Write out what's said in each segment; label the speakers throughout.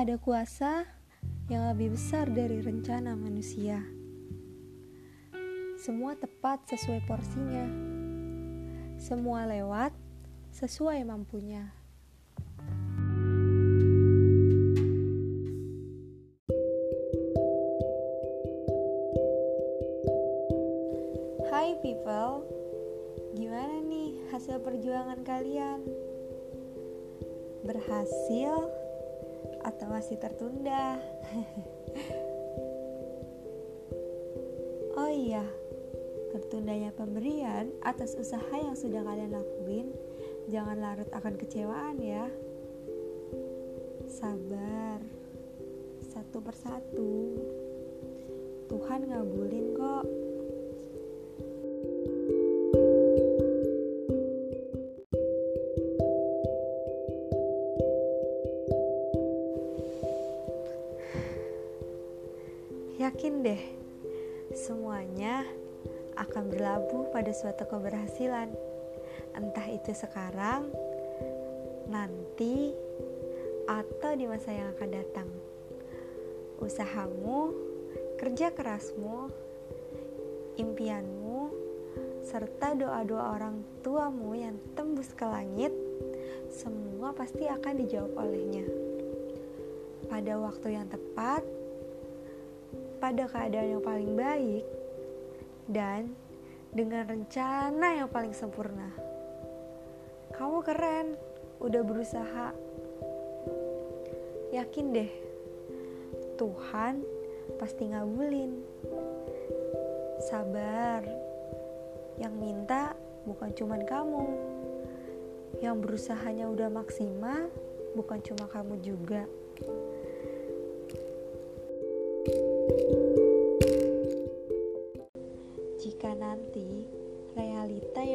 Speaker 1: Ada kuasa yang lebih besar dari rencana manusia. Semua tepat sesuai porsinya. Semua lewat sesuai mampunya. Hai people, gimana nih hasil perjuangan kalian? Berhasil atau masih tertunda? oh iya, tertundanya pemberian atas usaha yang sudah kalian lakuin, jangan larut akan kecewaan ya. Sabar, satu persatu. Tuhan ngabulin kok. Yakin deh, semuanya akan berlabuh pada suatu keberhasilan. Entah itu sekarang, nanti, atau di masa yang akan datang. Usahamu, kerja kerasmu, impianmu, serta doa-doa orang tuamu yang tembus ke langit, semua pasti akan dijawab olehnya. Pada waktu yang tepat, pada keadaan yang paling baik dan dengan rencana yang paling sempurna. Kamu keren, udah berusaha. Yakin deh, Tuhan pasti ngabulin. Sabar, yang minta bukan cuman kamu. Yang berusahanya udah maksimal, bukan cuma kamu juga.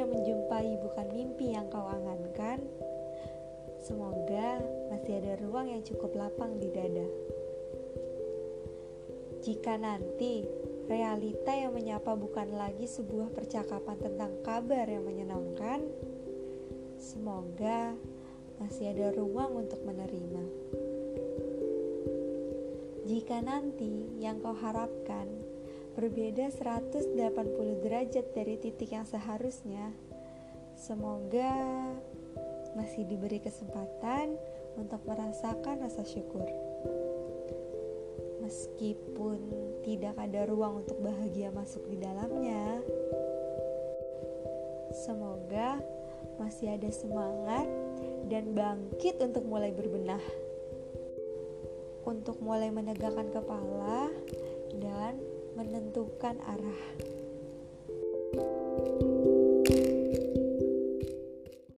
Speaker 1: Yang menjumpai bukan mimpi yang kau angankan, semoga masih ada ruang yang cukup lapang di dada. Jika nanti realita yang menyapa bukan lagi sebuah percakapan tentang kabar yang menyenangkan, semoga masih ada ruang untuk menerima. Jika nanti yang kau harapkan berbeda 180 derajat dari titik yang seharusnya. Semoga masih diberi kesempatan untuk merasakan rasa syukur. Meskipun tidak ada ruang untuk bahagia masuk di dalamnya, semoga masih ada semangat dan bangkit untuk mulai berbenah. Untuk mulai menegakkan kepala dan menentukan arah. thank you